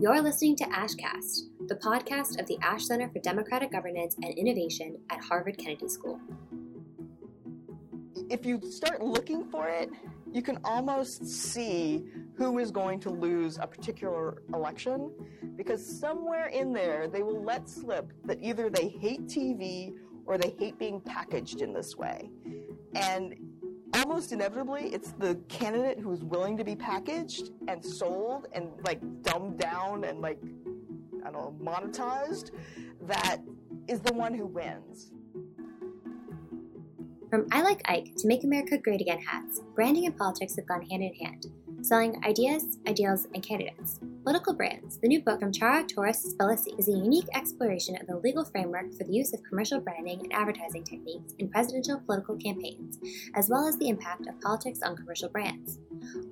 You're listening to AshCast, the podcast of the Ash Center for Democratic Governance and Innovation at Harvard Kennedy School. If you start looking for it, you can almost see who is going to lose a particular election because somewhere in there they will let slip that either they hate TV or they hate being packaged in this way. And almost inevitably, it's the candidate who's willing to be packaged and sold and like dumbed down and like, I don't know, monetized that is the one who wins. From I Like Ike to Make America Great Again hats, branding and politics have gone hand in hand, selling ideas, ideals, and candidates. Political Brands, the new book from Ciara Torres Spelliscy, is a unique exploration of the legal framework for the use of commercial branding and advertising techniques in presidential political campaigns, as well as the impact of politics on commercial brands.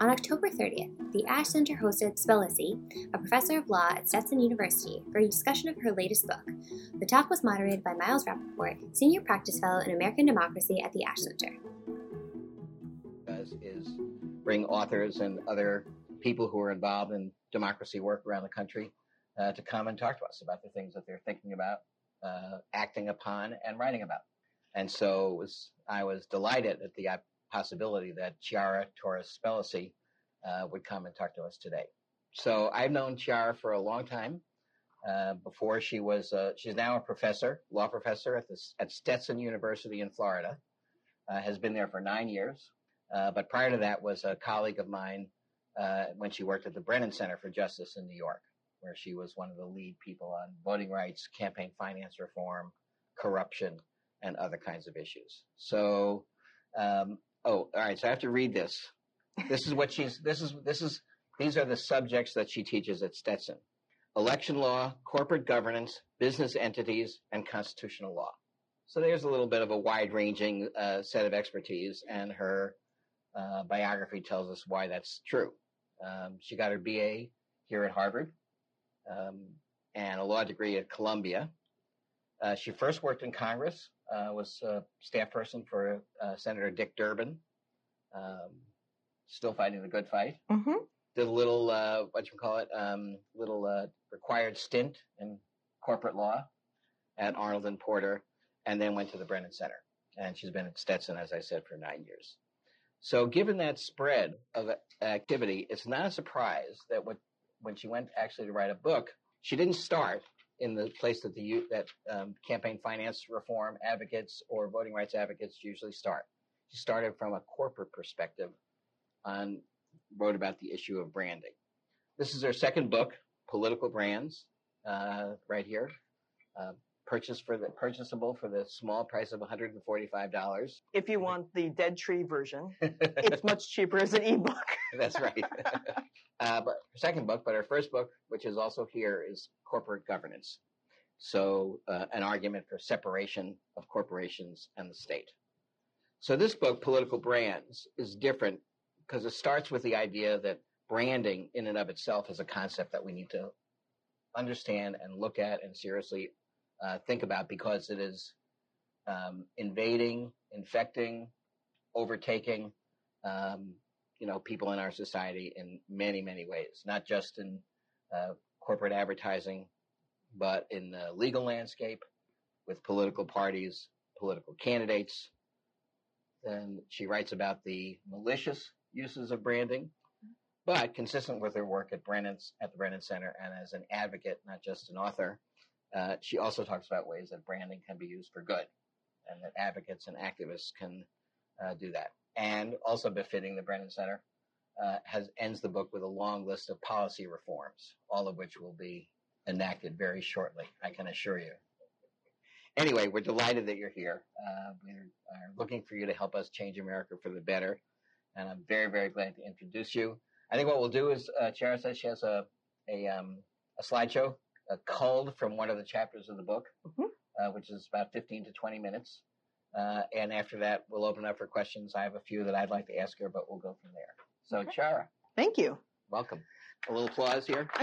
On October 30th, the Ash Center hosted Spelliscy, a professor of law at Stetson University, for a discussion of her latest book. The talk was moderated by Miles Rapoport, Senior Practice Fellow in American Democracy at the Ash Center. Is bring authors and other people who are involved in democracy work around the country uh, to come and talk to us about the things that they're thinking about, uh, acting upon, and writing about. And so was, I was delighted at the possibility that Ciara Torres Spelliscy uh, would come and talk to us today. So I've known Ciara for a long time. Uh, before she was, uh, she's now a professor, law professor at, at Stetson University in Florida. Uh, has been there for nine years. but prior to that was a colleague of mine uh, when she worked at the Brennan Center for Justice in New York, where she was one of the lead people on voting rights, campaign finance reform, corruption, and other kinds of issues. So, um, oh, all right. So I have to read this. This is what she's. This is this is. These are the subjects that she teaches at Stetson: election law, corporate governance, business entities, and constitutional law. So there's a little bit of a wide-ranging uh, set of expertise, and her uh, biography tells us why that's true. Um, she got her BA here at Harvard um, and a law degree at Columbia. Uh, she first worked in Congress, uh, was a staff person for uh, Senator Dick Durbin, um, still fighting the good fight. Mm-hmm. Did a little, uh, what you call it, um, little uh, required stint in corporate law at Arnold and Porter, and then went to the Brennan Center. And she's been at Stetson, as I said, for nine years. So, given that spread of activity, it's not a surprise that when, when she went actually to write a book, she didn't start in the place that the that um, campaign finance reform advocates or voting rights advocates usually start. She started from a corporate perspective and wrote about the issue of branding. This is her second book, Political Brands, uh, right here. Uh, purchase for the purchasable for the small price of $145. If you want the dead tree version, it's much cheaper as an ebook. That's right. uh, but her second book, but her first book, which is also here, is Corporate Governance. So, uh, an argument for separation of corporations and the state. So, this book, Political Brands, is different because it starts with the idea that branding in and of itself is a concept that we need to understand and look at and seriously uh, think about because it is um, invading, infecting, overtaking, um, you know, people in our society in many, many ways, not just in uh, corporate advertising, but in the legal landscape with political parties, political candidates. Then she writes about the malicious uses of branding, but consistent with her work at Brennan's at the Brennan Center and as an advocate, not just an author. Uh, she also talks about ways that branding can be used for good and that advocates and activists can uh, do that. And also befitting the Brennan Center, uh, has ends the book with a long list of policy reforms, all of which will be enacted very shortly, I can assure you. Anyway, we're delighted that you're here. Uh, we are looking for you to help us change America for the better, and I'm very, very glad to introduce you. I think what we'll do is, uh, Ciara says she has a a, um, a slideshow uh, culled from one of the chapters of the book, mm-hmm. uh, which is about 15 to 20 minutes. Uh, and after that, we'll open up for questions. I have a few that I'd like to ask her, but we'll go from there. So, okay. Ciara. Thank you. Welcome. A little applause here.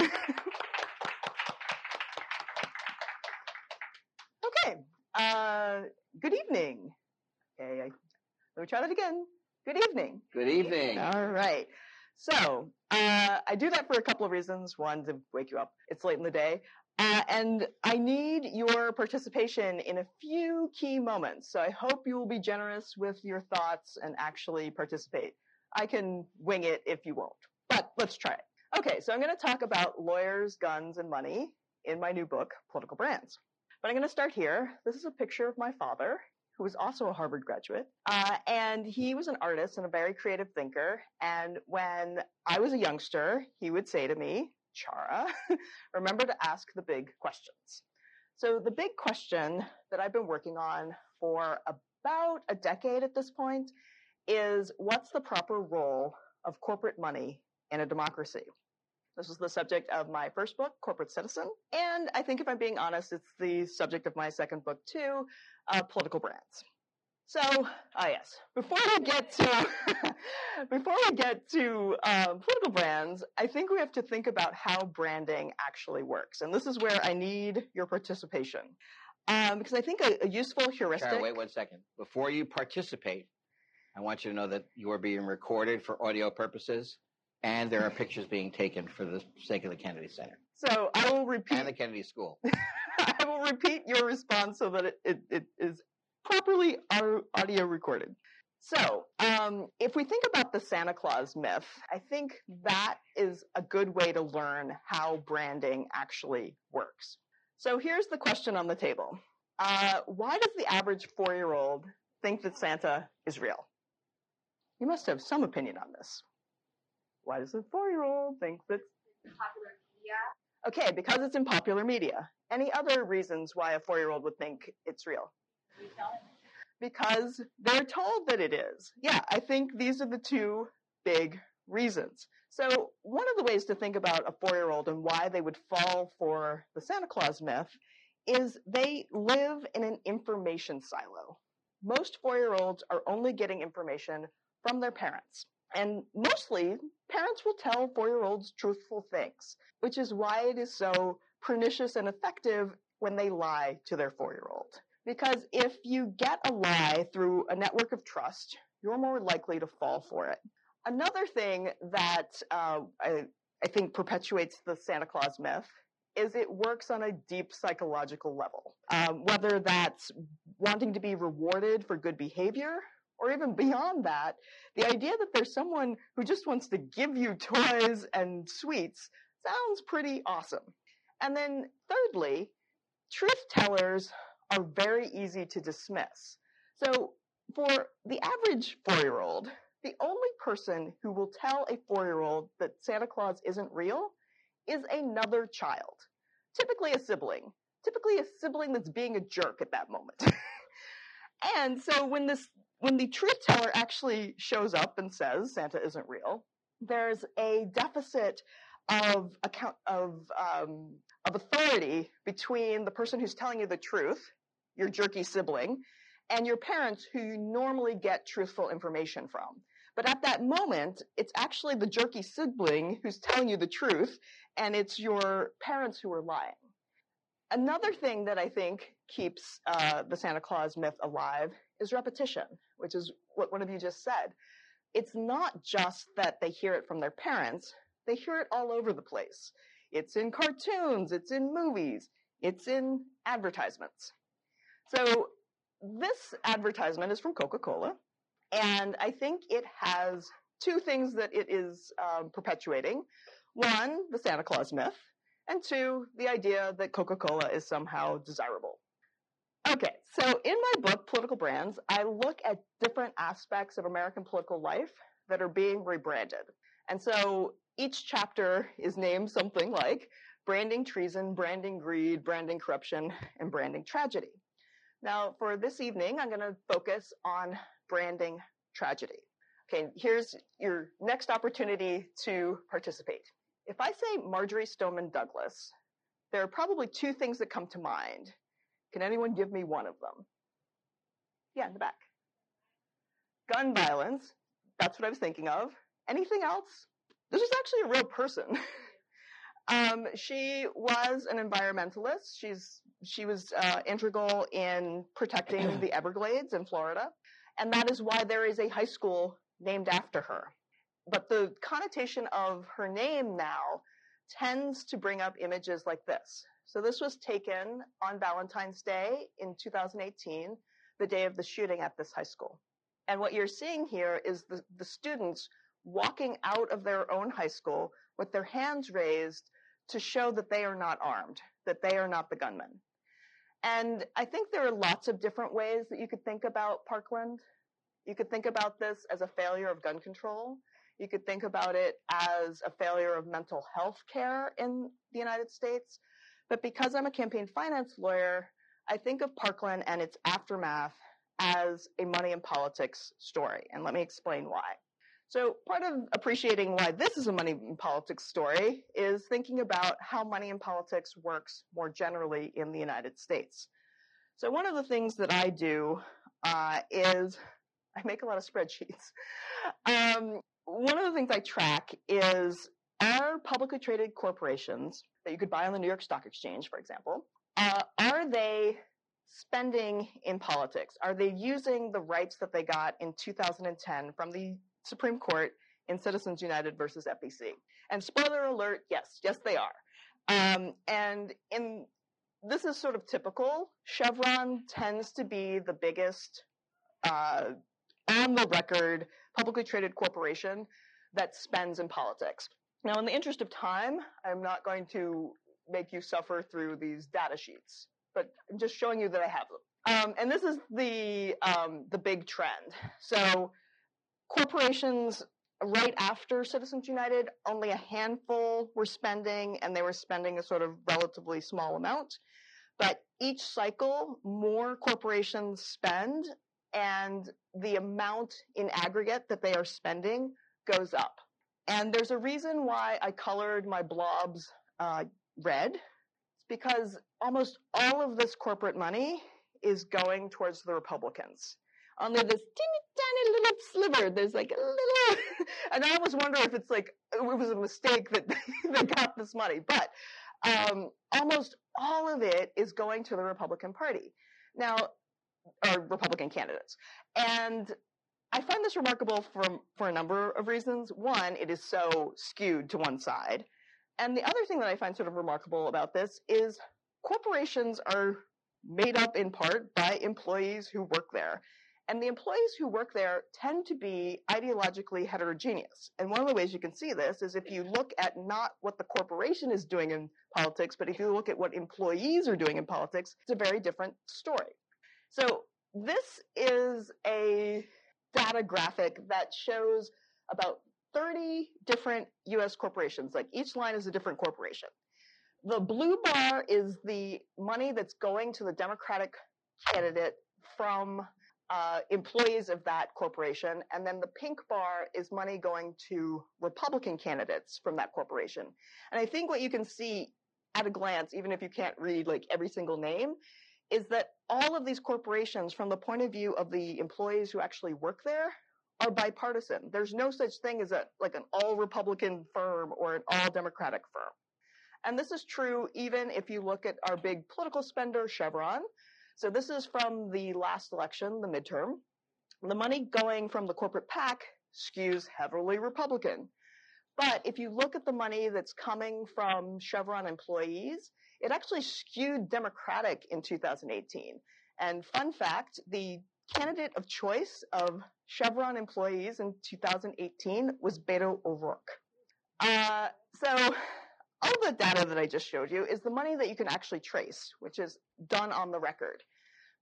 okay. Uh, good evening. Okay, I, let me try that again. Good evening. Good evening. All right. So uh, I do that for a couple of reasons. One, to wake you up. It's late in the day. And I need your participation in a few key moments. So I hope you will be generous with your thoughts and actually participate. I can wing it if you won't, but let's try it. Okay, so I'm going to talk about lawyers, guns, and money in my new book, Political Brands. But I'm going to start here. This is a picture of my father, who was also a Harvard graduate. Uh, and he was an artist and a very creative thinker. And when I was a youngster, he would say to me, Ciara, remember to ask the big questions. So the big question that I've been working on for about a decade at this point is what's the proper role of corporate money in a democracy? This was the subject of my first book, Corporate Citizen. And I think if I'm being honest, it's the subject of my second book too, uh, Political Brands. So, ah, yes. Before we get to before we get to uh, political brands, I think we have to think about how branding actually works, and this is where I need your participation, um, because I think a, a useful heuristic. Wait one second. Before you participate, I want you to know that you are being recorded for audio purposes, and there are pictures being taken for the sake of the Kennedy Center. So I will repeat. And the Kennedy School. I will repeat your response so that it, it, it is properly audio recorded. So, um, if we think about the Santa Claus myth, I think that is a good way to learn how branding actually works. So, here's the question on the table uh, Why does the average four year old think that Santa is real? You must have some opinion on this. Why does the four year old think that? Popular media. Okay, because it's in popular media. Any other reasons why a four year old would think it's real? Because they're told that it is. Yeah, I think these are the two big reasons. So, one of the ways to think about a four year old and why they would fall for the Santa Claus myth is they live in an information silo. Most four year olds are only getting information from their parents. And mostly, parents will tell four year olds truthful things, which is why it is so pernicious and effective when they lie to their four year old. Because if you get a lie through a network of trust, you're more likely to fall for it. Another thing that uh, I, I think perpetuates the Santa Claus myth is it works on a deep psychological level. Um, whether that's wanting to be rewarded for good behavior, or even beyond that, the idea that there's someone who just wants to give you toys and sweets sounds pretty awesome. And then, thirdly, truth tellers are very easy to dismiss. So for the average four-year-old, the only person who will tell a four-year-old that Santa Claus isn't real is another child, typically a sibling, typically a sibling that's being a jerk at that moment. and so when this, when the truth teller actually shows up and says Santa isn't real, there's a deficit of account of um, of authority between the person who's telling you the truth your jerky sibling, and your parents who you normally get truthful information from. But at that moment, it's actually the jerky sibling who's telling you the truth, and it's your parents who are lying. Another thing that I think keeps uh, the Santa Claus myth alive is repetition, which is what one of you just said. It's not just that they hear it from their parents, they hear it all over the place. It's in cartoons, it's in movies, it's in advertisements. So this advertisement is from Coca-Cola, and I think it has two things that it is um, perpetuating. One, the Santa Claus myth, and two, the idea that Coca-Cola is somehow desirable. Okay, so in my book, Political Brands, I look at different aspects of American political life that are being rebranded. And so each chapter is named something like branding treason, branding greed, branding corruption, and branding tragedy. Now, for this evening, I'm going to focus on branding tragedy. Okay, here's your next opportunity to participate. If I say Marjory Stoneman Douglas, there are probably two things that come to mind. Can anyone give me one of them? Yeah, in the back. Gun violence. That's what I was thinking of. Anything else? This is actually a real person. Um, she was an environmentalist. She's she was uh, integral in protecting the Everglades in Florida, and that is why there is a high school named after her. but the connotation of her name now tends to bring up images like this. So this was taken on Valentine's Day in 2018, the day of the shooting at this high school. And what you're seeing here is the, the students walking out of their own high school with their hands raised to show that they are not armed, that they are not the gunmen. And I think there are lots of different ways that you could think about Parkland. You could think about this as a failure of gun control. You could think about it as a failure of mental health care in the United States. But because I'm a campaign finance lawyer, I think of Parkland and its aftermath as a money and politics story. And let me explain why. So part of appreciating why this is a money in politics story is thinking about how money in politics works more generally in the United States. So one of the things that I do uh, is I make a lot of spreadsheets. Um, one of the things I track is are publicly traded corporations that you could buy on the New York Stock Exchange, for example, uh, are they spending in politics? Are they using the rights that they got in 2010 from the Supreme Court in Citizens United versus FEC? And spoiler alert, yes, yes, they are. Um, and in this is sort of typical. Chevron tends to be the biggest uh, on the record publicly traded corporation that spends in politics. Now, in the interest of time, I'm not going to make you suffer through these data sheets, but I'm just showing you that I have them. Um, and this is the um, the big trend. So, corporations right after Citizens United, only a handful were spending, and they were spending a sort of relatively small amount. But each cycle, more corporations spend, and the amount in aggregate that they are spending goes up. And there's a reason why I colored my blobs uh, red. It's because almost all of this corporate money is going towards the Republicans. Only this teeny tiny little sliver, there's like a little, and I always wonder if it's like, it was a mistake that they got this money. But um, almost all of it is going to the Republican Party. Now, or Republican candidates. And I find this remarkable for, for a number of reasons. One, it is so skewed to one side. And the other thing that I find sort of remarkable about this is corporations are made up in part by employees who work there. And the employees who work there tend to be ideologically heterogeneous. And one of the ways you can see this is if you look at not what the corporation is doing in politics, but if you look at what employees are doing in politics, it's a very different story. So this is a data graphic that shows about 30 different US corporations. Like each line is a different corporation. The blue bar is the money that's going to the Democratic candidate from uh, employees of that corporation. And then the pink bar is money going to Republican candidates from that corporation. And I think what you can see at a glance, even if you can't read like every single name, is that all of these corporations, from the point of view of the employees who actually work there, are bipartisan. There's no such thing as a like an all Republican firm or an all Democratic firm. And this is true even if you look at our big political spender, Chevron. So this is from the last election, the midterm. The money going from the corporate PAC skews heavily Republican. But if you look at the money that's coming from Chevron employees, it actually skewed Democratic in 2018. And fun fact, the candidate of choice of Chevron employees in 2018 was Beto O'Rourke. Uh, so all the data that I just showed you is the money that you can actually trace, which is done on the record.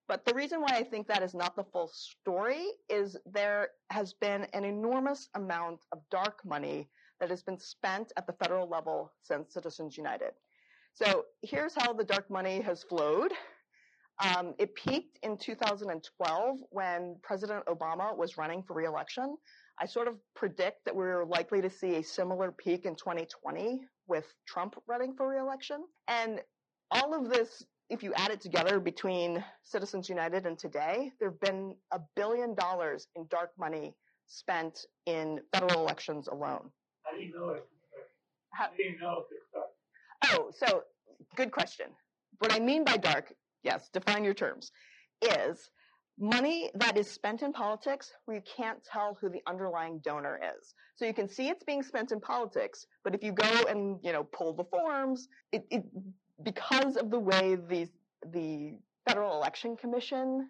But the reason why I think that is not the full story is there has been an enormous amount of dark money that has been spent at the federal level since Citizens United. So here's how the dark money has flowed. Um, it peaked in 2012 when President Obama was running for reelection. I sort of predict that we're likely to see a similar peak in 2020 with Trump running for reelection. And all of this, if you add it together between Citizens United and today, there have been a billion dollars in dark money spent in federal elections alone. How do you know it? How, How do you know if it's dark? Oh, so good question. What I mean by dark, yes, define your terms, is money that is spent in politics where you can't tell who the underlying donor is. So you can see it's being spent in politics, but if you go and, you know, pull the forms, it, it because of the way the, the Federal Election Commission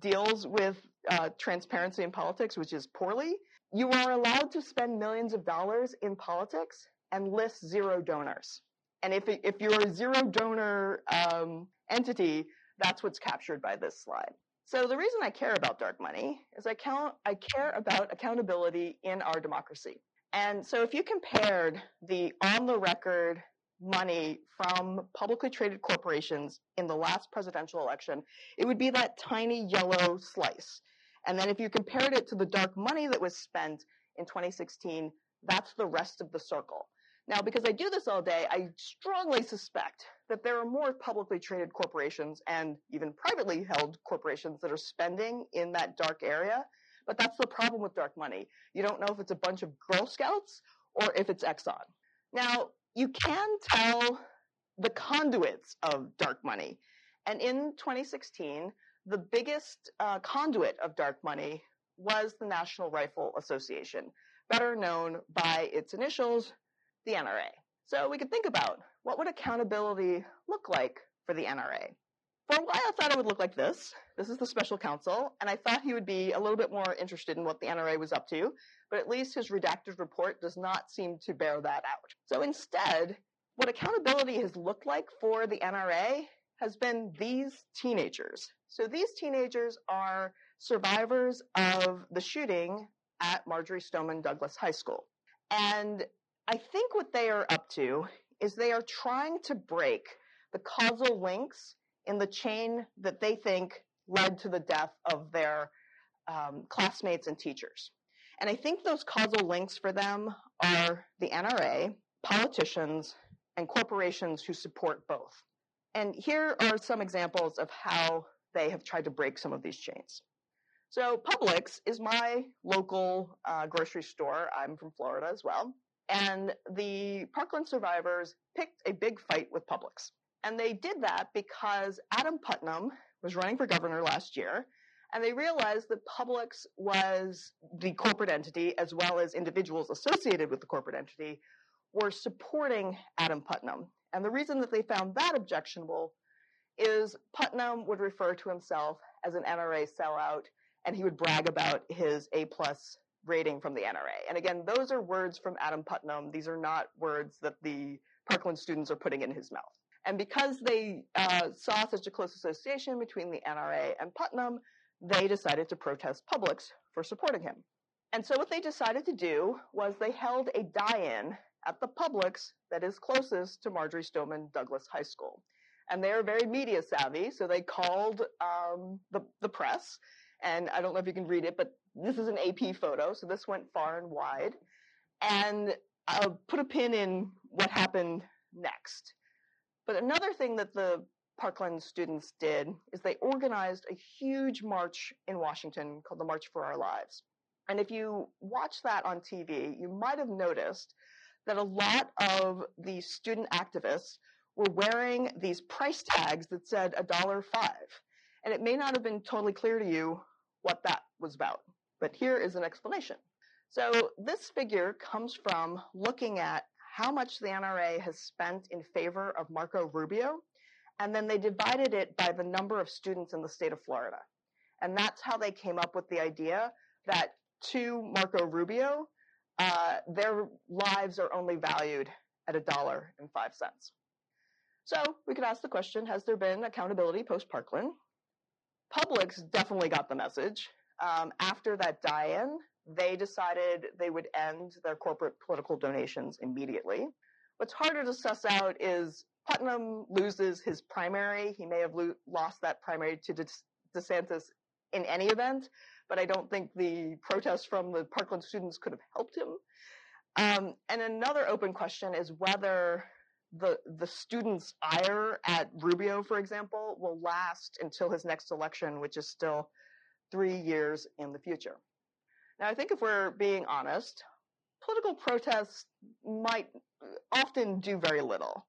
deals with uh, transparency in politics, which is poorly, you are allowed to spend millions of dollars in politics and list zero donors. And if, if you're a zero donor um, entity, that's what's captured by this slide. So the reason I care about dark money is I count I care about accountability in our democracy. And so if you compared the on the record money from publicly traded corporations in the last presidential election, it would be that tiny yellow slice. And then if you compared it to the dark money that was spent in 2016, that's the rest of the circle. Now, because I do this all day, I strongly suspect that there are more publicly traded corporations and even privately held corporations that are spending in that dark area. But that's the problem with dark money. You don't know if it's a bunch of Girl Scouts or if it's Exxon. Now, you can tell the conduits of dark money. And in 2016, the biggest uh, conduit of dark money was the National Rifle Association, better known by its initials, the NRA. So we could think about what would accountability look like for the NRA? For a while, I thought it would look like this. This is the special counsel, and I thought he would be a little bit more interested in what the NRA was up to, but at least his redacted report does not seem to bear that out. So instead, what accountability has looked like for the NRA has been these teenagers. So these teenagers are survivors of the shooting at Marjory Stoneman Douglas High School. And I think what they are up to is they are trying to break the causal links in the chain that they think led to the death of their um, classmates and teachers. And I think those causal links for them are the NRA, politicians, and corporations who support both. And here are some examples of how they have tried to break some of these chains. So Publix is my local uh, grocery store. I'm from Florida as well. And the Parkland survivors picked a big fight with Publix. And they did that because Adam Putnam was running for governor last year, and they realized that Publix was the corporate entity, as well as individuals associated with the corporate entity, were supporting Adam Putnam. And the reason that they found that objectionable is Putnam would refer to himself as an NRA sellout, and he would brag about his A plus rating from the NRA. And again, those are words from Adam Putnam. These are not words that the Parkland students are putting in his mouth. And because they uh, saw such a close association between the NRA and Putnam, they decided to protest Publix for supporting him. And so what they decided to do was they held a die-in at the Publix that is closest to Marjory Stoneman Douglas High School. And they're very media savvy, so they called um, the, the press and I don't know if you can read it, but this is an AP photo, so this went far and wide. And I'll put a pin in what happened next. But another thing that the Parkland students did is they organized a huge march in Washington called the March for Our Lives. And if you watch that on TV, you might have noticed that a lot of the student activists were wearing these price tags that said a dollar five. And it may not have been totally clear to you what that was about. But here is an explanation. So this figure comes from looking at how much the NRA has spent in favor of Marco Rubio, and then they divided it by the number of students in the state of Florida. And that's how they came up with the idea that to Marco Rubio, uh, their lives are only valued at a dollar and five cents. So we could ask the question, has there been accountability post Parkland? Publix definitely got the message. Um, after that die-in, they decided they would end their corporate political donations immediately. What's harder to suss out is Putnam loses his primary. He may have lo- lost that primary to De- DeSantis in any event, but I don't think the protests from the Parkland students could have helped him. Um, and another open question is whether the the students' ire at Rubio, for example, will last until his next election, which is still three years in the future. Now, I think if we're being honest, political protests might often do very little.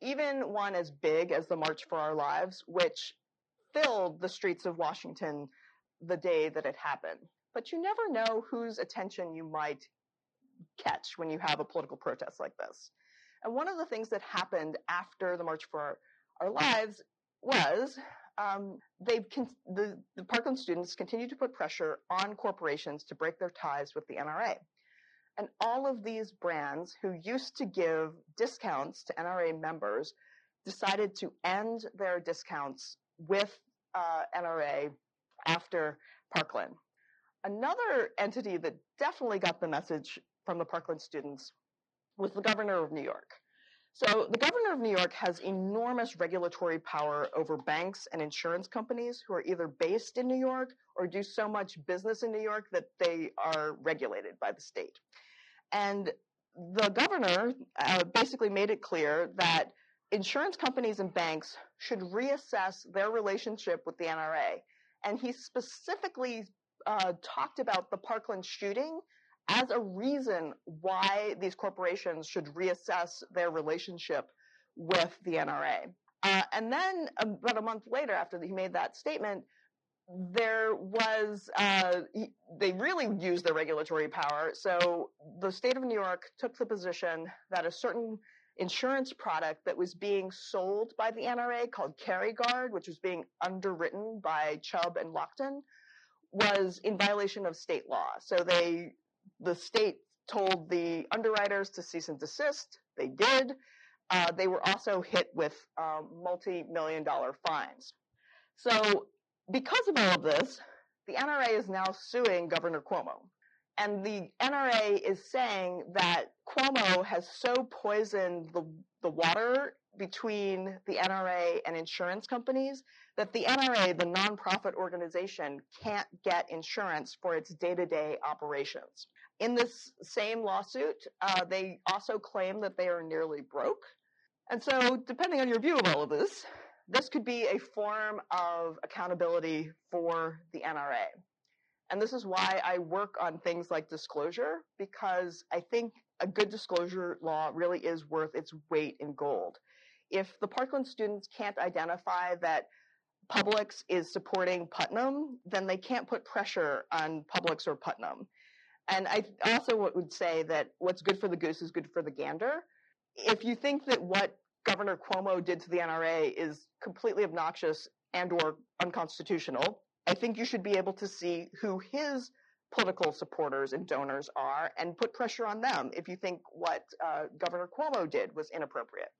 Even one as big as the March for Our Lives, which filled the streets of Washington the day that it happened. But you never know whose attention you might catch when you have a political protest like this. And one of the things that happened after the March for Our, Lives was um, they've con- the, the Parkland students continued to put pressure on corporations to break their ties with the NRA. And all of these brands who used to give discounts to NRA members decided to end their discounts with uh, NRA after Parkland. Another entity that definitely got the message from the Parkland students was the governor of New York. So the governor of New York has enormous regulatory power over banks and insurance companies who are either based in New York or do so much business in New York that they are regulated by the state. And the governor uh, basically made it clear that insurance companies and banks should reassess their relationship with the NRA. And he specifically uh, talked about the Parkland shooting as a reason why these corporations should reassess their relationship with the NRA. Uh, and then about a month later, after he made that statement, there was uh, they really used their regulatory power. So the state of New York took the position that a certain insurance product that was being sold by the NRA called CarryGuard, which was being underwritten by Chubb and Lockton, was in violation of state law. So they the state told the underwriters to cease and desist. They did. Uh, they were also hit with um, multi-million dollar fines. So because of all of this, the NRA is now suing Governor Cuomo. And the NRA is saying that Cuomo has so poisoned the, the water between the NRA and insurance companies that the NRA, the nonprofit organization, can't get insurance for its day to day operations. In this same lawsuit, uh, they also claim that they are nearly broke. And so, depending on your view of all of this, this could be a form of accountability for the NRA. And this is why I work on things like disclosure, because I think a good disclosure law really is worth its weight in gold. If the Parkland students can't identify that Publix is supporting Putnam, then they can't put pressure on Publix or Putnam. And I also would say that what's good for the goose is good for the gander. If you think that what Governor Cuomo did to the NRA is completely obnoxious and or unconstitutional, I think you should be able to see who his political supporters and donors are and put pressure on them if you think what uh, Governor Cuomo did was inappropriate.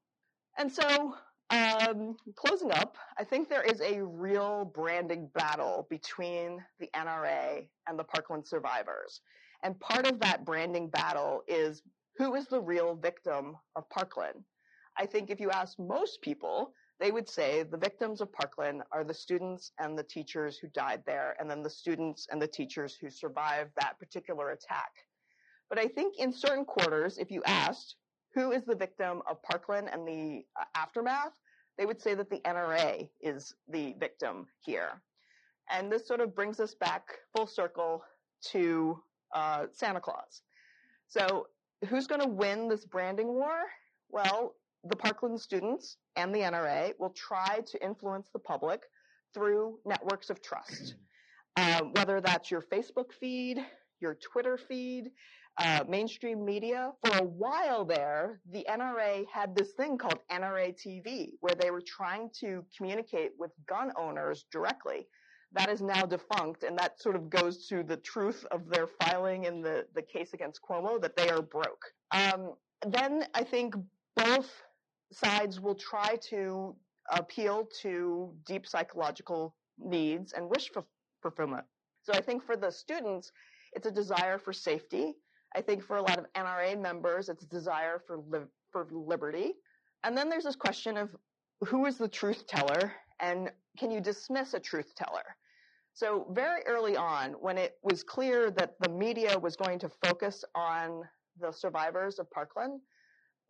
And so, um, closing up, I think there is a real branding battle between the NRA and the Parkland survivors. And part of that branding battle is who is the real victim of Parkland? I think if you ask most people, they would say the victims of Parkland are the students and the teachers who died there, and then the students and the teachers who survived that particular attack. But I think in certain quarters, if you asked who is the victim of Parkland and the uh, aftermath, they would say that the NRA is the victim here. And this sort of brings us back full circle to uh, Santa Claus. So, who's going to win this branding war? Well, the Parkland students and the NRA will try to influence the public through networks of trust, uh, whether that's your Facebook feed, your Twitter feed, uh, mainstream media. For a while there, the NRA had this thing called NRA TV, where they were trying to communicate with gun owners directly. That is now defunct, and that sort of goes to the truth of their filing in the, the case against Cuomo that they are broke. Um, then I think both sides will try to appeal to deep psychological needs and wish fulfillment. So I think for the students, it's a desire for safety. I think for a lot of NRA members, it's a desire for li- for liberty. And then there's this question of who is the truth teller and can you dismiss a truth teller? So very early on, when it was clear that the media was going to focus on the survivors of Parkland,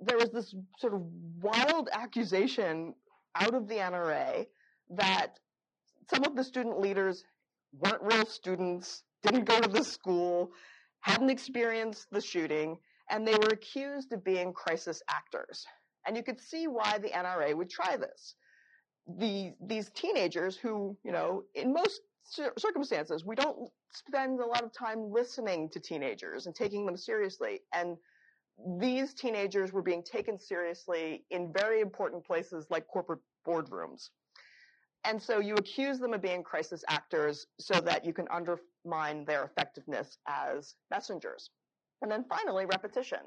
there was this sort of wild accusation out of the NRA that some of the student leaders weren't real students, didn't go to the school, hadn't experienced the shooting, and they were accused of being crisis actors. And you could see why the NRA would try this. the these teenagers who, you know, in most circumstances, we don't spend a lot of time listening to teenagers and taking them seriously. And these teenagers were being taken seriously in very important places like corporate boardrooms. And so you accuse them of being crisis actors so that you can undermine their effectiveness as messengers. And then finally, repetition.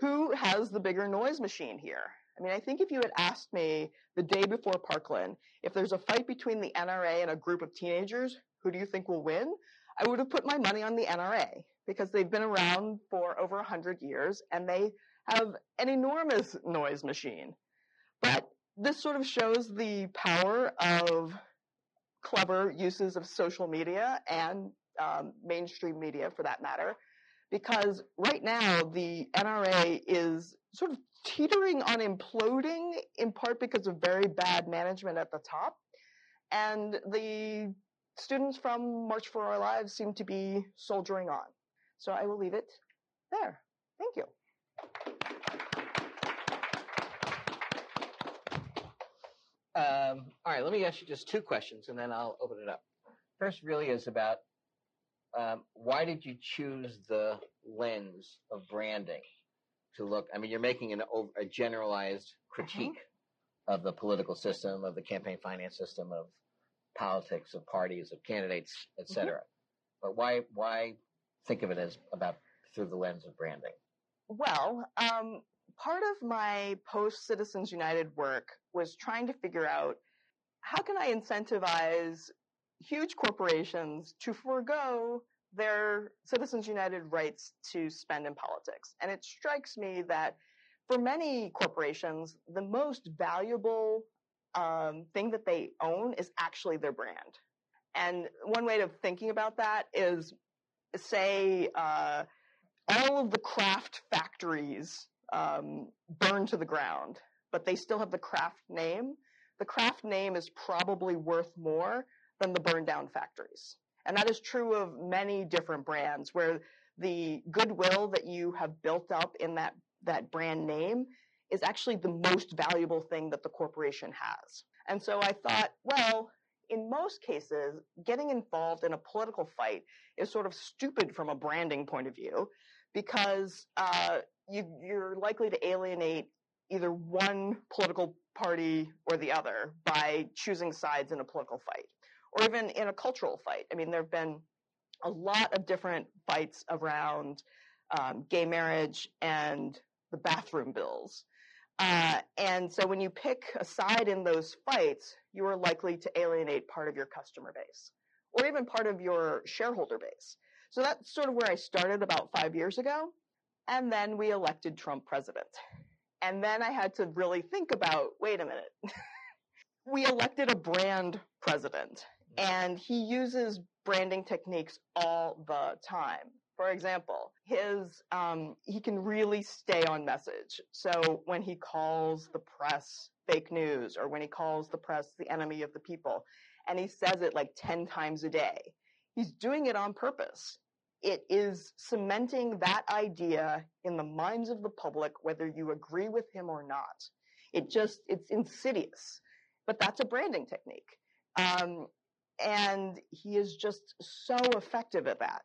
Who has the bigger noise machine here? I mean, I think if you had asked me the day before Parkland, if there's a fight between the NRA and a group of teenagers, who do you think will win? I would have put my money on the NRA because they've been around for over 100 years and they have an enormous noise machine. But this sort of shows the power of clever uses of social media and um, mainstream media for that matter. Because right now the NRA is sort of teetering on imploding in part because of very bad management at the top. And the students from March for Our Lives seem to be soldiering on. So I will leave it there. Thank you. Um, all right, let me ask you just two questions and then I'll open it up. First, really, is about um, why did you choose the lens of branding to look? I mean, you're making an, a generalized critique of the political system, of the campaign finance system, of politics, of parties, of candidates, et cetera. But why why think of it as about through the lens of branding? Well, um, part of my post Citizens United work was trying to figure out how can I incentivize huge corporations to forego their Citizens United rights to spend in politics. And it strikes me that for many corporations, the most valuable um, thing that they own is actually their brand. And one way of thinking about that is, say, uh, all of the Kraft factories um, burn to the ground, but they still have the Kraft name. The Kraft name is probably worth more than the burned down factories. And that is true of many different brands where the goodwill that you have built up in that, that brand name is actually the most valuable thing that the corporation has. And so I thought, well, in most cases, getting involved in a political fight is sort of stupid from a branding point of view because uh, you, you're likely to alienate either one political party or the other by choosing sides in a political fight or even in a cultural fight. I mean, there have been a lot of different fights around um, gay marriage and the bathroom bills. Uh, and so when you pick a side in those fights, you are likely to alienate part of your customer base or even part of your shareholder base. So that's sort of where I started about five years ago. And then we elected Trump president. And then I had to really think about wait a minute. we elected a brand president, and he uses branding techniques all the time. For example, his um, he can really stay on message. So when he calls the press fake news, or when he calls the press the enemy of the people, and he says it like ten times a day, he's doing it on purpose. It is cementing that idea in the minds of the public, whether you agree with him or not. It just it's insidious, but that's a branding technique. Um, and he is just so effective at that.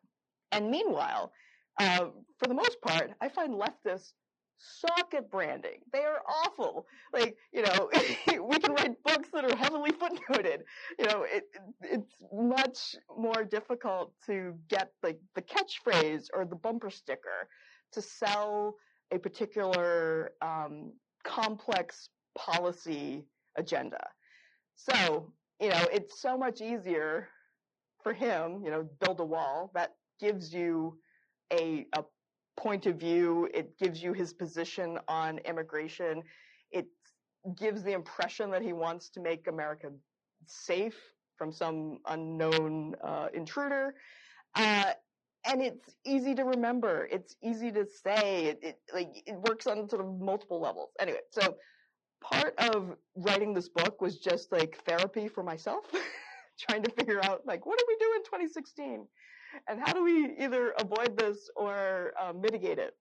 And meanwhile, uh, for the most part, I find leftists suck at branding. They are awful. Like, you know, we can write books that are heavily footnoted. You know, it, it's much more difficult to get like the catchphrase or the bumper sticker to sell a particular um, complex policy agenda. So, you know, it's so much easier for him, you know, build a wall that gives you a, a point of view. It gives you his position on immigration. It gives the impression that he wants to make America safe from some unknown uh, intruder. Uh, and it's easy to remember. It's easy to say. It, it like it works on sort of multiple levels. Anyway, so part of writing this book was just like therapy for myself, trying to figure out like what do we do in 2016 and how do we either avoid this or uh, mitigate it.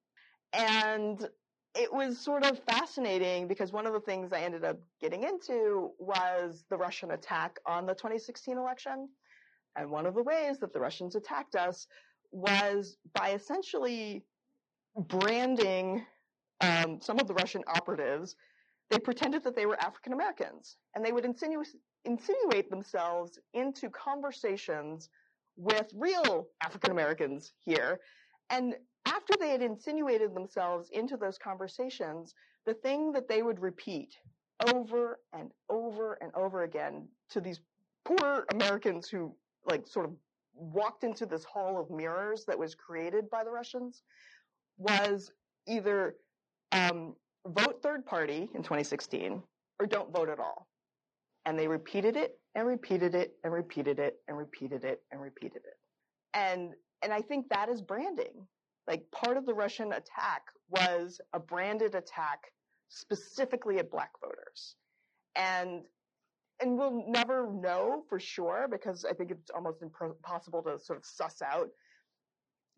And it was sort of fascinating because one of the things I ended up getting into was the Russian attack on the 2016 election. And one of the ways that the Russians attacked us was by essentially branding um, some of the Russian operatives. They pretended that they were African Americans and they would insinu- insinuate themselves into conversations with real African Americans here. And after they had insinuated themselves into those conversations, the thing that they would repeat over and over and over again to these poor Americans who like sort of walked into this hall of mirrors that was created by the Russians was either um, vote third party in 2016 or don't vote at all. And they repeated it and repeated it and repeated it and repeated it and repeated it. And and I think that is branding. Like part of the Russian attack was a branded attack specifically at black voters. And and we'll never know for sure because I think it's almost impossible to sort of suss out,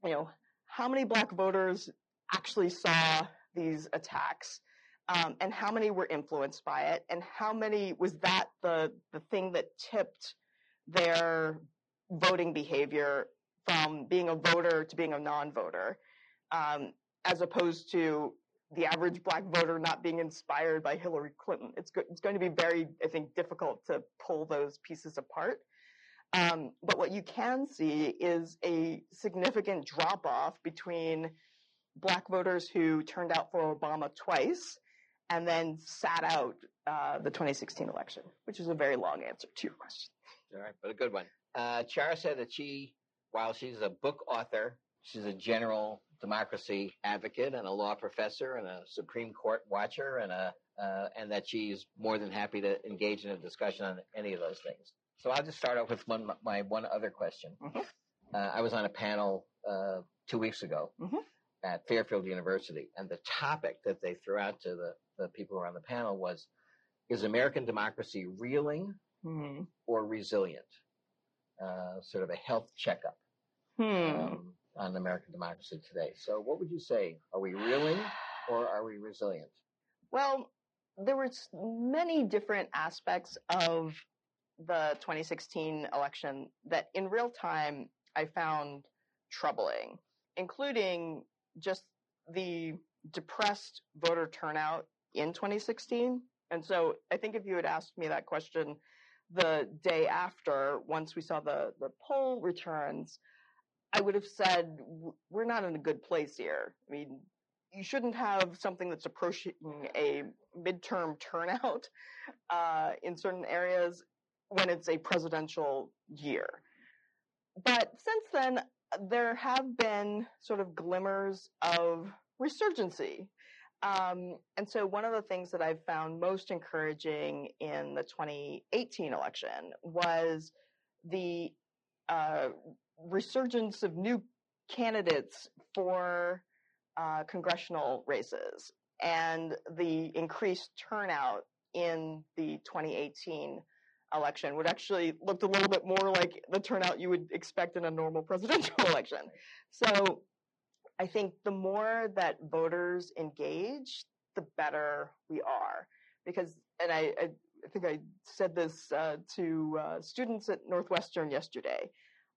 you know, how many black voters actually saw these attacks, um, and how many were influenced by it, and how many was that the the thing that tipped their voting behavior from being a voter to being a non-voter, um, as opposed to the average black voter not being inspired by Hillary Clinton. It's, go- it's going to be very, I think, difficult to pull those pieces apart. Um, but what you can see is a significant drop off between black voters who turned out for Obama twice and then sat out uh, the 2016 election, which is a very long answer to your question. All right, but a good one. Uh, Chara said that she, while she's a book author, she's a general democracy advocate and a law professor and a Supreme Court watcher and a uh, and that she's more than happy to engage in a discussion on any of those things. So I'll just start off with one my one other question. Mm-hmm. Uh, I was on a panel uh, two weeks ago mm-hmm. At Fairfield University, and the topic that they threw out to the, the people who were on the panel was: Is American democracy reeling mm-hmm. or resilient? Uh, sort of a health checkup. Hmm. Um, on American democracy today. So, what would you say? Are we reeling or are we resilient? Well, there were many different aspects of the 2016 election that in real time I found troubling, including just the depressed voter turnout in 2016. And so I think if you had asked me that question the day after, once we saw the, the poll returns, I would have said we're not in a good place here. I mean, you shouldn't have something that's approaching a midterm turnout uh, in certain areas when it's a presidential year. But since then, there have been sort of glimmers of resurgency. Um, and so, one of the things that I've found most encouraging in the 2018 election was the uh, resurgence of new candidates for uh, congressional races and the increased turnout in the 2018 election would actually looked a little bit more like the turnout you would expect in a normal presidential election. So I think the more that voters engage, the better we are. Because, and I, I, I think I said this uh, to uh, students at Northwestern yesterday.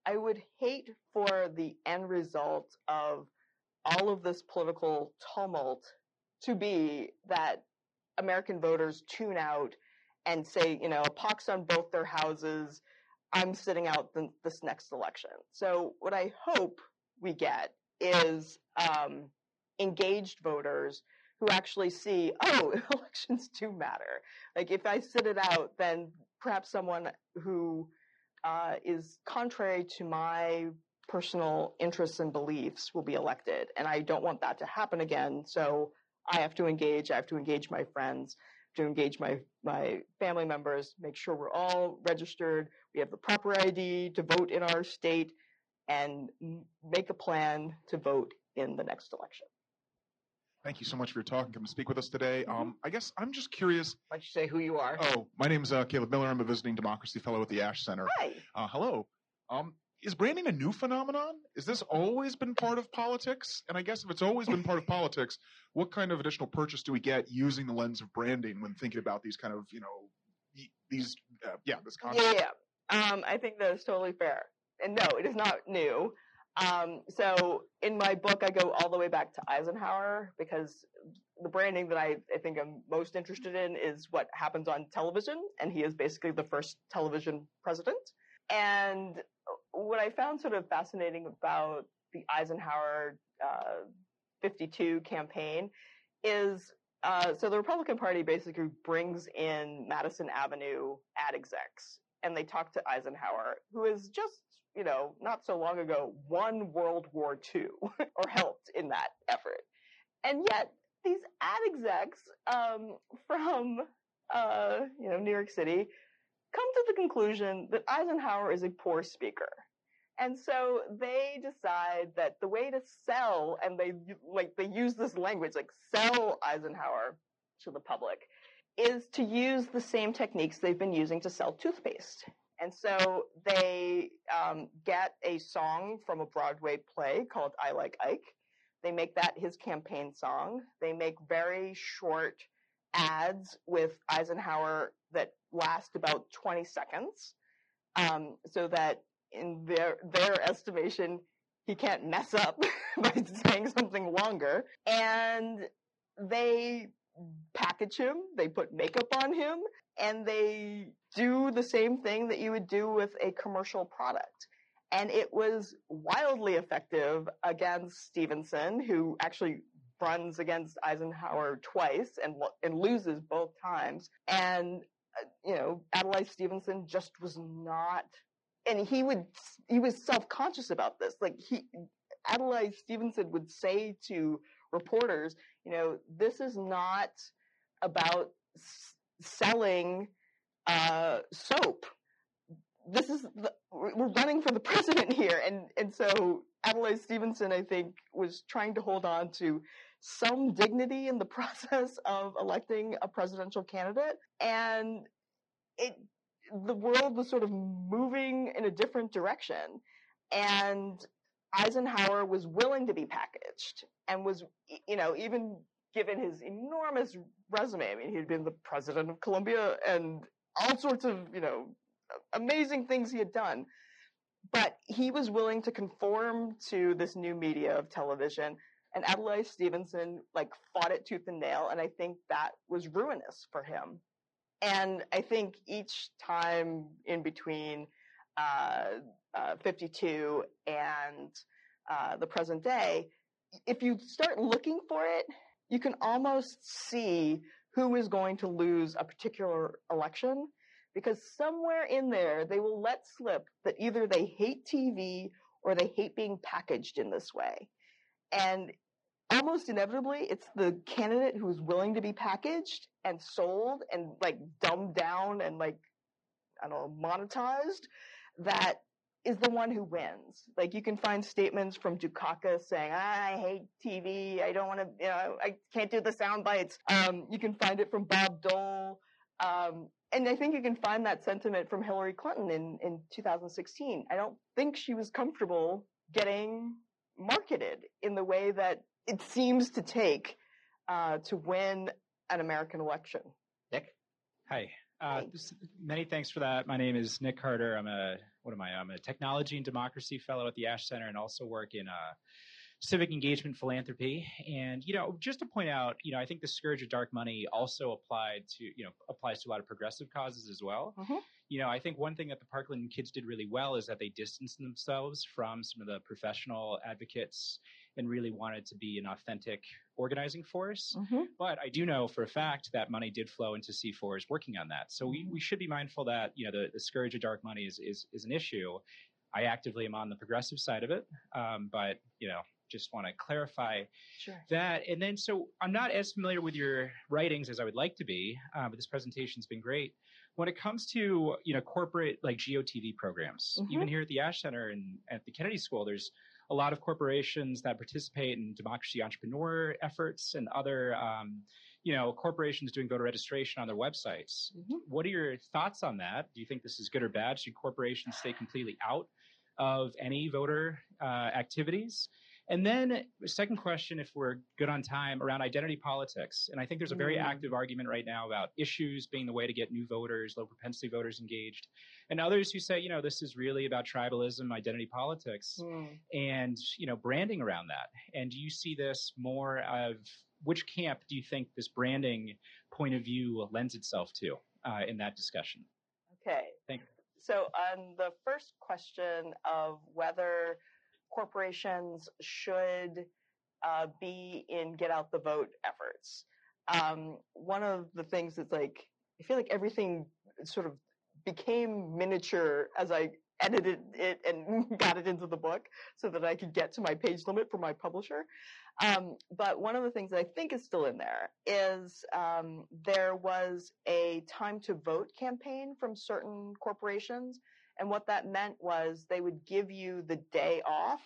I would hate for the end result of all of this political tumult to be that American voters tune out and say, you know, a pox on both their houses. I'm sitting out the, this next election. So what I hope we get is um, engaged voters who actually see, oh, elections do matter. Like if I sit it out, then perhaps someone who uh, is contrary to my personal interests and beliefs will be elected. And I don't want that to happen again. So I have to engage. I have to engage my friends, to engage my, my family members, make sure we're all registered. We have the proper ID to vote in our state and make a plan to vote in the next election. Thank you so much for your talk and coming to speak with us today. Mm-hmm. Um, I guess I'm just curious. Why don't you say who you are? Oh, my name is uh, Caleb Miller. I'm a visiting democracy fellow at the Ash Center. Hi. Uh, hello. Um, is branding a new phenomenon? Is this always been part of politics? And I guess if it's always been part of politics, what kind of additional purchase do we get using the lens of branding when thinking about these kind of, you know, these, uh, yeah, this concept? Yeah, yeah. Um, I think that is totally fair. And no, it is not new. Um, so in my book, I go all the way back to Eisenhower because the branding that I, I think I'm most interested in is what happens on television, and he is basically the first television president. And what I found sort of fascinating about the Eisenhower uh, 52 campaign is uh, so the Republican Party basically brings in Madison Avenue ad execs, and they talk to Eisenhower, who is just you know not so long ago won World War II or helped in that effort, and yet these ad execs um, from uh, you know New York City come to the conclusion that Eisenhower is a poor speaker. And so they decide that the way to sell, and they like they use this language like sell Eisenhower to the public, is to use the same techniques they've been using to sell toothpaste. And so they um, get a song from a Broadway play called "I Like Ike." They make that his campaign song. They make very short ads with Eisenhower that last about 20 seconds, um, so that in their their estimation, he can't mess up by saying something longer. And they package him, they put makeup on him, and they do the same thing that you would do with a commercial product. And it was wildly effective against Stevenson, who actually runs against Eisenhower twice and and loses both times. And uh, you know, Adlai Stevenson just was not and he would he was self-conscious about this. Like he adlai stevenson would say to reporters you know this is not about s- selling uh, soap. This is the, we're running for the president here. And and so adlai stevenson i think was trying to hold on to some dignity in the process of electing a presidential candidate and it the world was sort of moving in a different direction. And Eisenhower was willing to be packaged and was, you know, even given his enormous resume. I mean, he'd been the president of Columbia and all sorts of, you know, amazing things he had done. But he was willing to conform to this new media of television. And Adlai Stevenson, like, fought it tooth and nail. And I think that was ruinous for him and I think each time in between uh, uh, 52 and uh, the present day, if you start looking for it, you can almost see who is going to lose a particular election because somewhere in there they will let slip that either they hate TV or they hate being packaged in this way. And almost inevitably, it's the candidate who's willing to be packaged and sold and like dumbed down and like, I don't know, monetized that is the one who wins. Like you can find statements from Dukakis saying, "I hate TV. I don't want to. You know, I can't do the sound bites." Um, you can find it from Bob Dole, um, and I think you can find that sentiment from Hillary Clinton in in 2016. I don't think she was comfortable getting marketed in the way that it seems to take uh, to win an American election. Nick? Hi. Uh, this, many thanks for that. My name is Nick Carter. I'm a what am I? I'm a technology and democracy fellow at the Ash Center, and also work in uh, civic engagement philanthropy. And you know, just to point out, you know, I think the scourge of dark money also applied to you know applies to a lot of progressive causes as well. Mhm. You know, I think one thing that the Parkland kids did really well is that they distanced themselves from some of the professional advocates and really wanted to be an authentic organizing force. Mm-hmm. But I do know for a fact that money did flow into C4s working on that. So we, we should be mindful that, you know, the, the scourge of dark money is, is, is an issue. I actively am on the progressive side of it. Um, but, you know, just want to clarify Sure. that. And then, so I'm not as familiar with your writings as I would like to be, uh, but this presentation's been great. When it comes to, you know, corporate like GOTV programs, Mhm. even here at the Ash Center and at the Kennedy School, there's a lot of corporations that participate in democracy entrepreneur efforts and other, um, you know, corporations doing voter registration on their websites. Mhm. What are your thoughts on that? Do you think this is good or bad? Should corporations stay completely out of any voter uh, activities. And then, second question, if we're good on time, around identity politics. And I think there's a very Mm. active argument right now about issues being the way to get new voters, low propensity voters engaged, and others who say, you know, this is really about tribalism, identity politics, Hmm. and you know, branding around that. And do you see this more of which camp do you think this branding point of view lends itself to uh, in that discussion? Okay. Thank you. So on the first question of whether corporations should uh, be in get out the vote efforts, um, one of the things that's like I feel like everything sort of became miniature as I edited it and got it into the book so that I could get to my page limit for my publisher. Um, but one of the things that I think is still in there is um, there was a time to vote campaign from certain corporations. And what that meant was they would give you the day off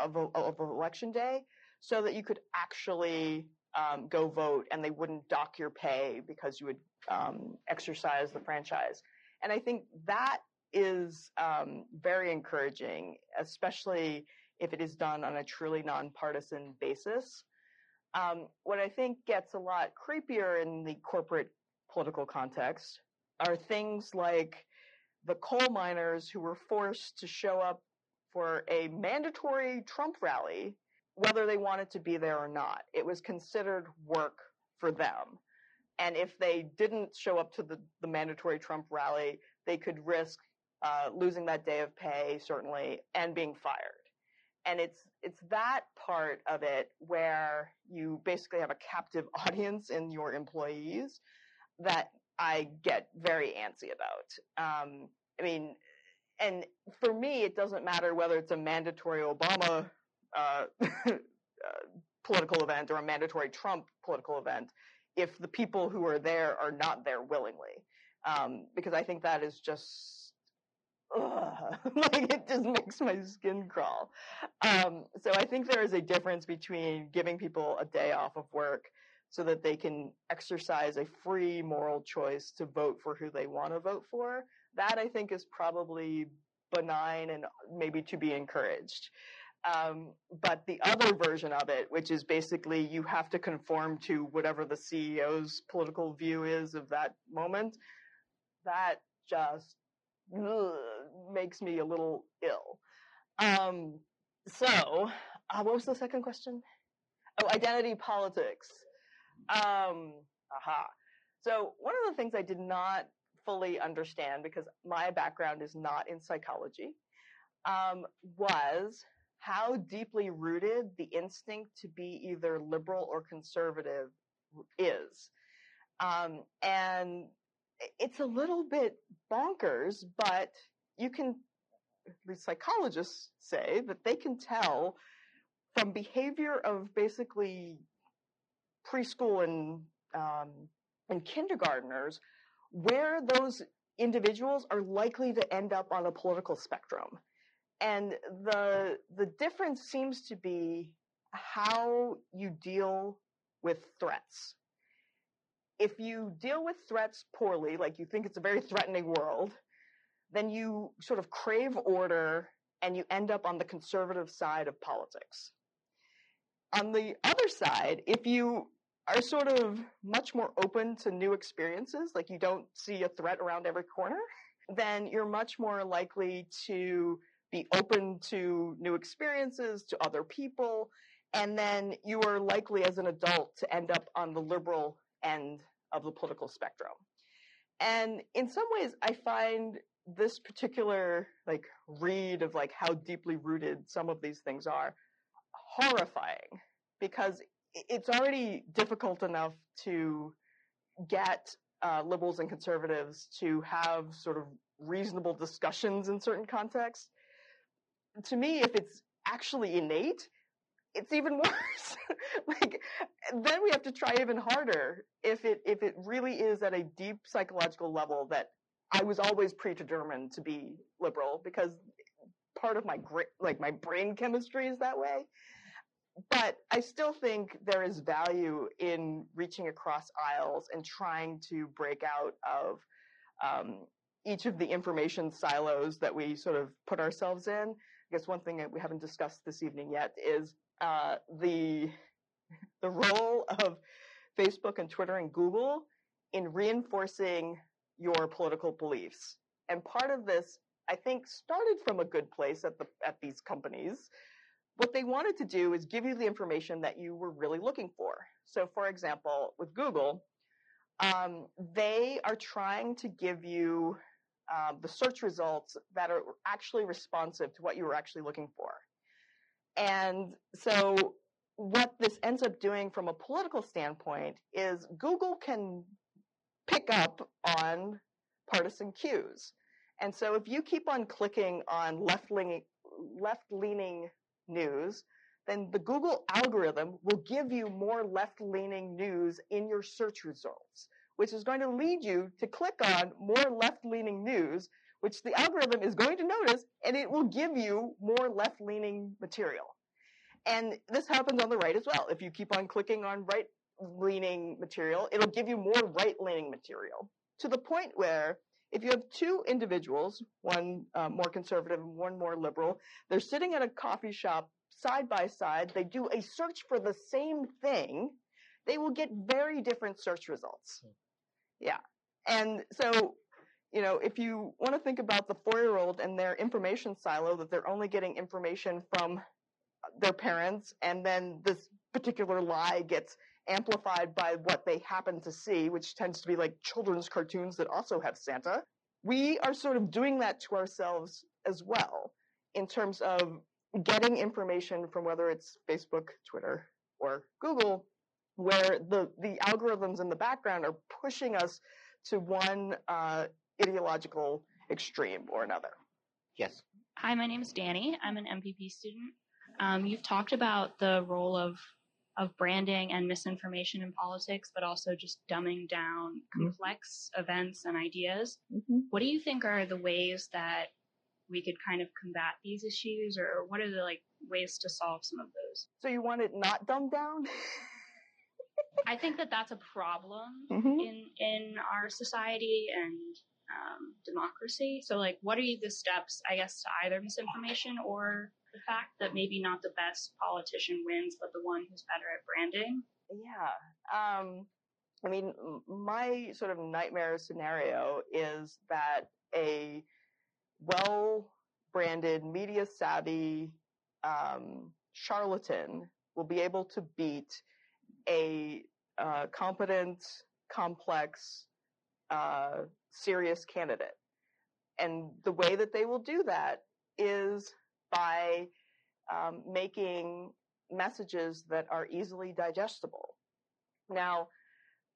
of, of election day so that you could actually um, go vote and they wouldn't dock your pay because you would um, exercise the franchise. And I think that is um, very encouraging, especially if it is done on a truly nonpartisan basis. Um, what I think gets a lot creepier in the corporate political context are things like the coal miners who were forced to show up for a mandatory Trump rally, whether they wanted to be there or not. It was considered work for them. And if they didn't show up to the, the mandatory Trump rally, they could risk uh, losing that day of pay, certainly, and being fired. And it's it's that part of it where you basically have a captive audience in your employees that I get very antsy about. Um, I mean, and for me, it doesn't matter whether it's a mandatory Obama uh, uh, political event or a mandatory Trump political event if the people who are there are not there willingly. Um, because I think that is just, like it just makes my skin crawl. Um, so I think there is a difference between giving people a day off of work so that they can exercise a free moral choice to vote for who they want to vote for. That I think is probably benign and maybe to be encouraged. Um, but the other version of it, which is basically you have to conform to whatever the CEO's political view is of that moment, that just ugh, makes me a little ill. Um, so, uh, what was the second question? Oh, identity politics. Um, aha. So, one of the things I did not fully understand because my background is not in psychology um, was how deeply rooted the instinct to be either liberal or conservative is. Um, and it's a little bit bonkers, but you can, the psychologists say that they can tell from behavior of basically preschool and, um, and kindergartners where those individuals are likely to end up on a political spectrum. And the the difference seems to be how you deal with threats. If you deal with threats poorly like you think it's a very threatening world then you sort of crave order and you end up on the conservative side of politics. On the other side if you are sort of much more open to new experiences like you don't see a threat around every corner then you're much more likely to be open to new experiences, to other people, and then you are likely as an adult to end up on the liberal end of the political spectrum. And in some ways, I find this particular like read of like how deeply rooted some of these things are horrifying because it's already difficult enough to get uh, liberals and conservatives to have sort of reasonable discussions in certain contexts to me, if it's actually innate, it's even worse. like then we have to try even harder if it if it really is at a deep psychological level that I was always predetermined to be liberal because part of my like my brain chemistry is that way. But I still think there is value in reaching across aisles and trying to break out of um, each of the information silos that we sort of put ourselves in. I guess one thing that we haven't discussed this evening yet is uh, the the role of Facebook and Twitter and Google in reinforcing your political beliefs. And part of this, I think, started from a good place at the at these companies. What they wanted to do is give you the information that you were really looking for. So, for example, with Google, um, they are trying to give you uh, the search results that are actually responsive to what you were actually looking for. And so what this ends up doing from a political standpoint is Google can pick up on partisan cues. And so if you keep on clicking on left-leaning, left-leaning news, then the Google algorithm will give you more left-leaning news in your search results, which is going to lead you to click on more left-leaning news, which the algorithm is going to notice, and it will give you more left-leaning material. And this happens on the right as well. If you keep on clicking on right-leaning material, it'll give you more right-leaning material to the point where if you have two individuals, one uh, more conservative and one more liberal, they're sitting at a coffee shop side by side, they do a search for the same thing, they will get very different search results. Yeah. And so, you know, if you want to think about the four year old and their information silo, that they're only getting information from their parents, and then this particular lie gets amplified by what they happen to see, which tends to be like children's cartoons that also have Santa. We are sort of doing that to ourselves as well in terms of getting information from whether it's Facebook, Twitter, or Google, where the, the algorithms in the background are pushing us to one uh, ideological extreme or another. Yes. Hi, my name is Danny. I'm an MPP student. Um, you've talked about the role of of branding and misinformation in politics, but also just dumbing down Mm-hmm. complex events and ideas. Mm-hmm. What do you think are the ways that we could kind of combat these issues, or what are the like ways to solve some of those? So you want it not dumbed down? I think that that's a problem Mhm. in in our society and um, democracy. So, like, what are the steps, I guess, to either misinformation or the fact that maybe not the best politician wins, but the one who's better at branding? Yeah. Um, I mean, my sort of nightmare scenario is that a well branded, media savvy um, charlatan will be able to beat a uh, competent, complex, uh, serious candidate. And the way that they will do that is by um, making messages that are easily digestible. Now,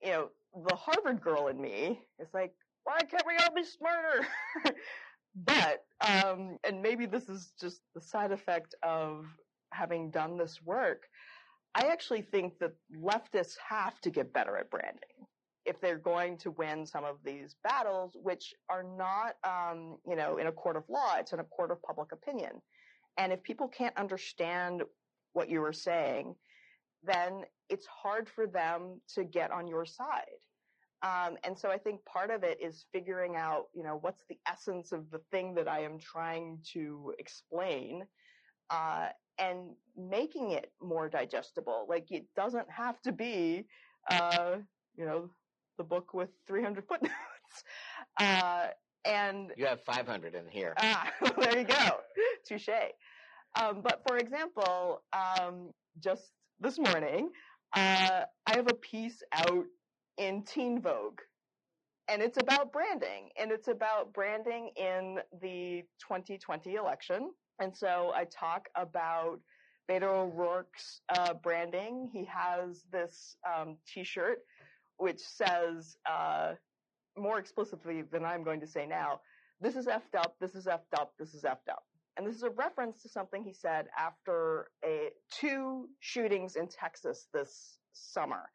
you know, the Harvard girl in me is like, why can't we all be smarter? but, um, and maybe this is just the side effect of having done this work. I actually think that leftists have to get better at branding if they're going to win some of these battles, which are not, um, you know, in a court of law. It's in a court of public opinion. And if people can't understand what you are saying, then it's hard for them to get on your side. Um, and so I think part of it is figuring out, you know, what's the essence of the thing that I am trying to explain, uh, and making it more digestible. Like it doesn't have to be, uh, you know, the book with 300 footnotes. Uh, and You have 500 in here. Ah, there you go. Touche. Um, but for example, um, just this morning, uh, I have a piece out in Teen Vogue, and it's about branding, and it's about branding in the 2020 election. And so I talk about Beto O'Rourke's uh, branding. He has this um, T-shirt which says uh, more explicitly than I'm going to say now this is effed up, this is effed up, this is effed up. And this is a reference to something he said after a two shootings in Texas this summer.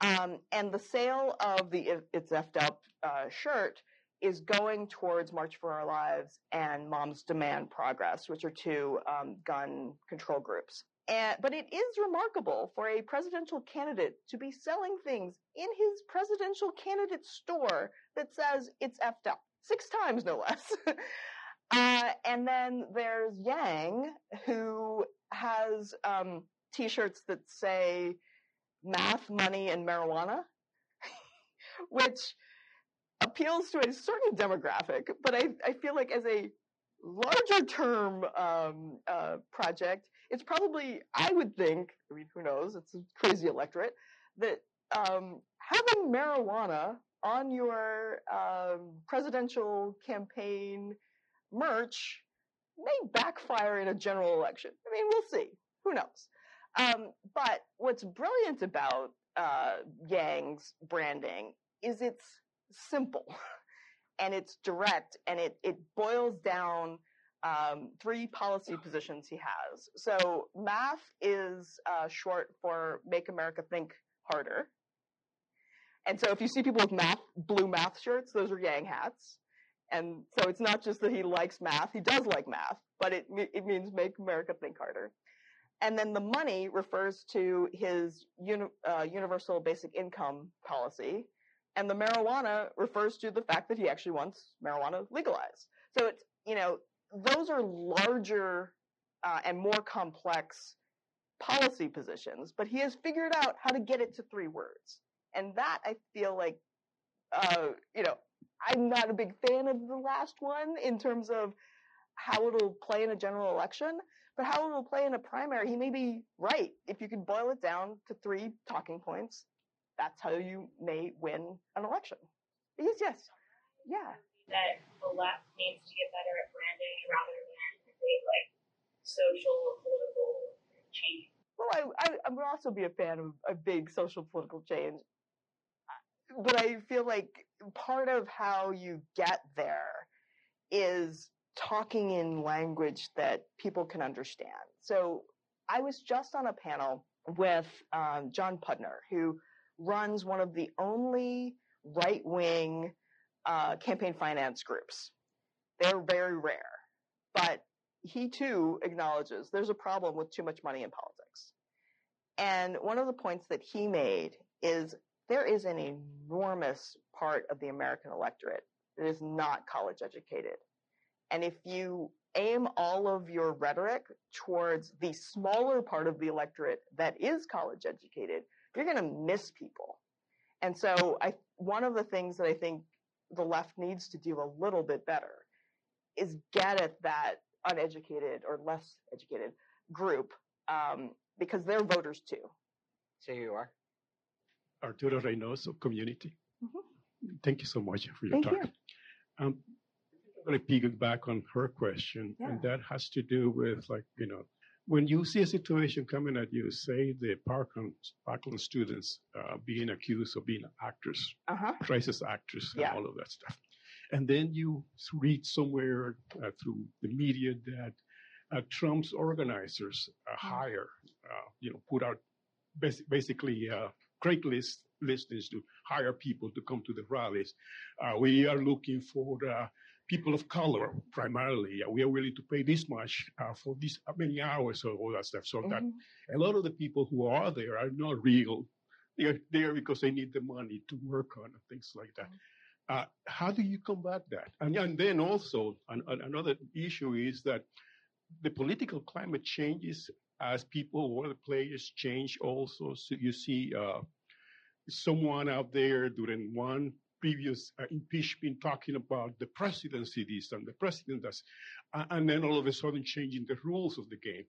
Um, and the sale of the It's Effed Up uh, shirt is going towards March for Our Lives and Moms Demand Progress, which are two um, gun control groups. And, but it is remarkable for a presidential candidate to be selling things in his presidential candidate store that says it's effed up. six times no less. uh, and then there's Yang, who has um, T-shirts that say "math, money, and marijuana," which appeals to a certain demographic. But I, I feel like as a larger term um, uh, project, it's probably I would think. I mean, who knows? It's a crazy electorate that um, having marijuana on your um, presidential campaign merch may backfire in a general election. I mean, we'll see. Who knows? Um, but what's brilliant about uh, Yang's branding is it's simple and it's direct and it, it boils down um, three policy positions he has. So math is uh, short for Make America Think Harder. And so if you see people with math, blue math shirts, those are Yang hats. And so it's not just that he likes math, he does like math, but it, it means make America think harder. And then the money refers to his uni, uh, universal basic income policy. And the marijuana refers to the fact that he actually wants marijuana legalized. So it's, you know, those are larger uh, and more complex policy positions, but he has figured out how to get it to three words. And that I feel like, uh, you know, I'm not a big fan of the last one in terms of how it'll play in a general election, but how it'll play in a primary, he may be right. If you could boil it down to three talking points, that's how you may win an election. Yes, yes. Yeah. That the left needs to get better at branding rather than like social political change. Well, I, I, I would also be a fan of a big social political change but I feel like part of how you get there is talking in language that people can understand. So I was just on a panel with um, John Pudner, who runs one of the only right wing uh, campaign finance groups. They're very rare, but he too acknowledges there's a problem with too much money in politics. And one of the points that he made is there is an enormous part of the American electorate that is not college educated. And if you aim all of your rhetoric towards the smaller part of the electorate that is college educated, you're going to miss people. And so I, one of the things that I think the left needs to do a little bit better is get at that uneducated or less educated group um, because they're voters too. So you are. Arturo Reynoso, Community. Mm-hmm. Thank you so much for your Thank talk. You. Um, I'm going to piggyback on her question, yeah. and that has to do with like you know when you see a situation coming at you, say the Parkland, Parkland students uh, being accused of being actors, uh-huh. crisis actors, yeah. and all of that stuff, and then you read somewhere uh, through the media that uh, Trump's organizers uh, Mm-hmm. hire, uh, you know, put out bas- basically uh, Craigslist listings to hire people to come to the rallies. Uh, we are looking for uh, people of color primarily. Uh, we are willing to pay this much uh, for this many hours or all that stuff. So Mm-hmm. that a lot of the people who are there are not real. They are there because they need the money to work on and things like that. Uh, how do you combat that? And, and then also an, an- another issue is that the political climate changes as people or the players change also. So you see uh, someone out there during one previous uh, impeachment talking about the presidency this and the president does, uh, and then all of a sudden changing the rules of the game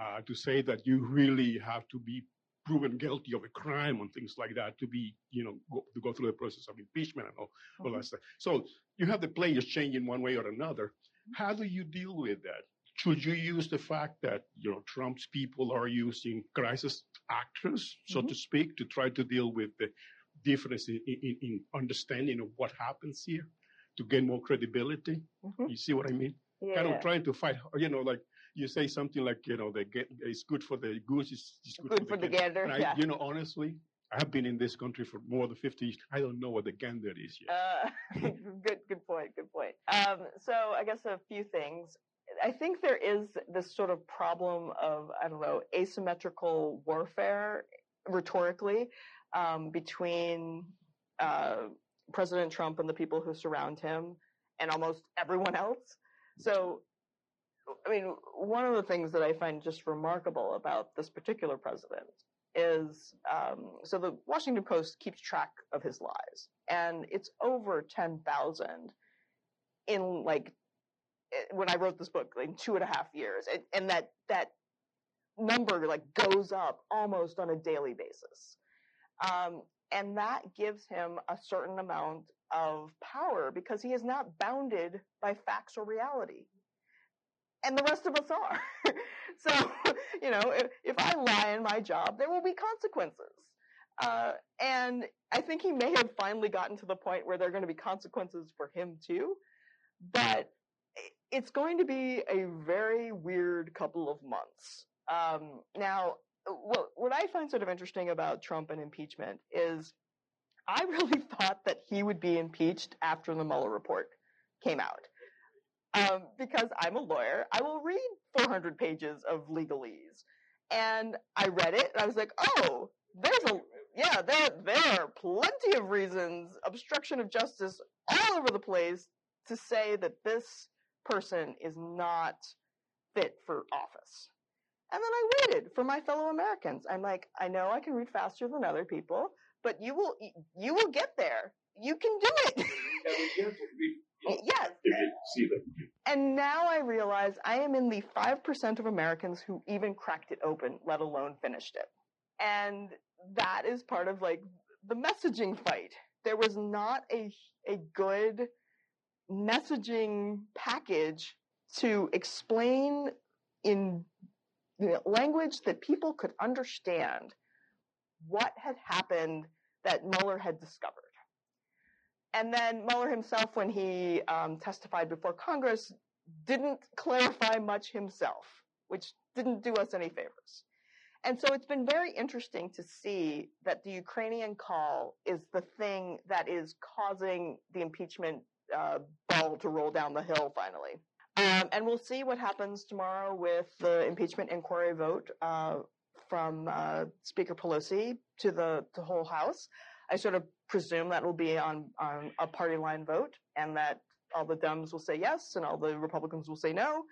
uh, to say that you really have to be proven guilty of a crime and things like that to be, you know, go, to go through the process of impeachment and all, all that stuff. So you have the players changing one way or another. How do you deal with that? Should you use the fact that you know Trump's people are using crisis actors, so to speak, to try to deal with the difference in, in, in understanding of what happens here to gain more credibility? Mhm. You see what I mean? Yeah. Kind of trying to fight, you know, like you say something like, you know, the get, it's good for the goose, it's, it's good, Good for the gander, And I, yeah. You know, honestly, I have been in this country for more than 50 years. I don't know what the gander is yet. Uh, good, good point. Good point. Um, so I guess a few things. I think there is this sort of problem of I don't know asymmetrical warfare rhetorically um, between uh, President Trump and the people who surround him, and almost everyone else. So, I mean, one of the things that I find just remarkable about this particular president is um, so the Washington Post keeps track of his lies, and it's over 10,000 in like eh, when I wrote this book, like two and a half years, and, and that that number like goes up almost on a daily basis. Um, and that gives him a certain amount of power because he is not bounded by facts or reality. And the rest of us are. so, you know, if, if, I lie in my job, there will be consequences. Uh, and I think he may have finally gotten to the point where there are going to be consequences for him too. But it's going to be a very weird couple of months. Um, now, what, what I find sort of interesting about Trump and impeachment is I really thought that he would be impeached after the Mueller report came out. Um, because I'm a lawyer, I will read 400 pages of legalese. And I read it and I was like, oh, there's a, yeah, there, there are plenty of reasons, obstruction of justice all over the place to say that this person is not fit for office. And then I waited for my fellow Americans. I'm like, I know I can read faster than other people, but you will you will get there. You can do it. yes. And now I realize I am in the 5% of Americans who even cracked it open, let alone finished it. And that is part of like the messaging fight. There was not a a good messaging package to explain in language that people could understand what had happened that Mueller had discovered. And then Mueller himself, when he um, testified before Congress, didn't clarify much himself, which didn't do us any favors. And so it's been very interesting to see that the Ukrainian call is the thing that is causing the impeachment uh, ball to roll down the hill finally. Um, and we'll see what happens tomorrow with the impeachment inquiry vote uh, from uh, Speaker Pelosi to the, the whole House. I sort of presume that will be on, on a party line vote and that all the Dems will say yes and all the Republicans will say no.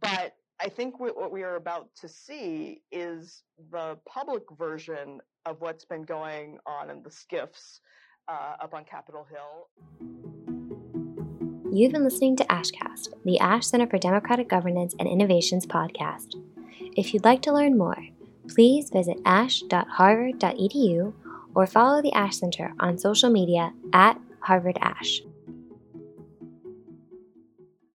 But I think what we are about to see is the public version of what's been going on in the SCIFs uh, up on Capitol Hill. You've been listening to ASHcast, the ASH Center for Democratic Governance and Innovations podcast. If you'd like to learn more, please visit ash.harvard.edu or follow the ASH Center on social media at Harvard Ash.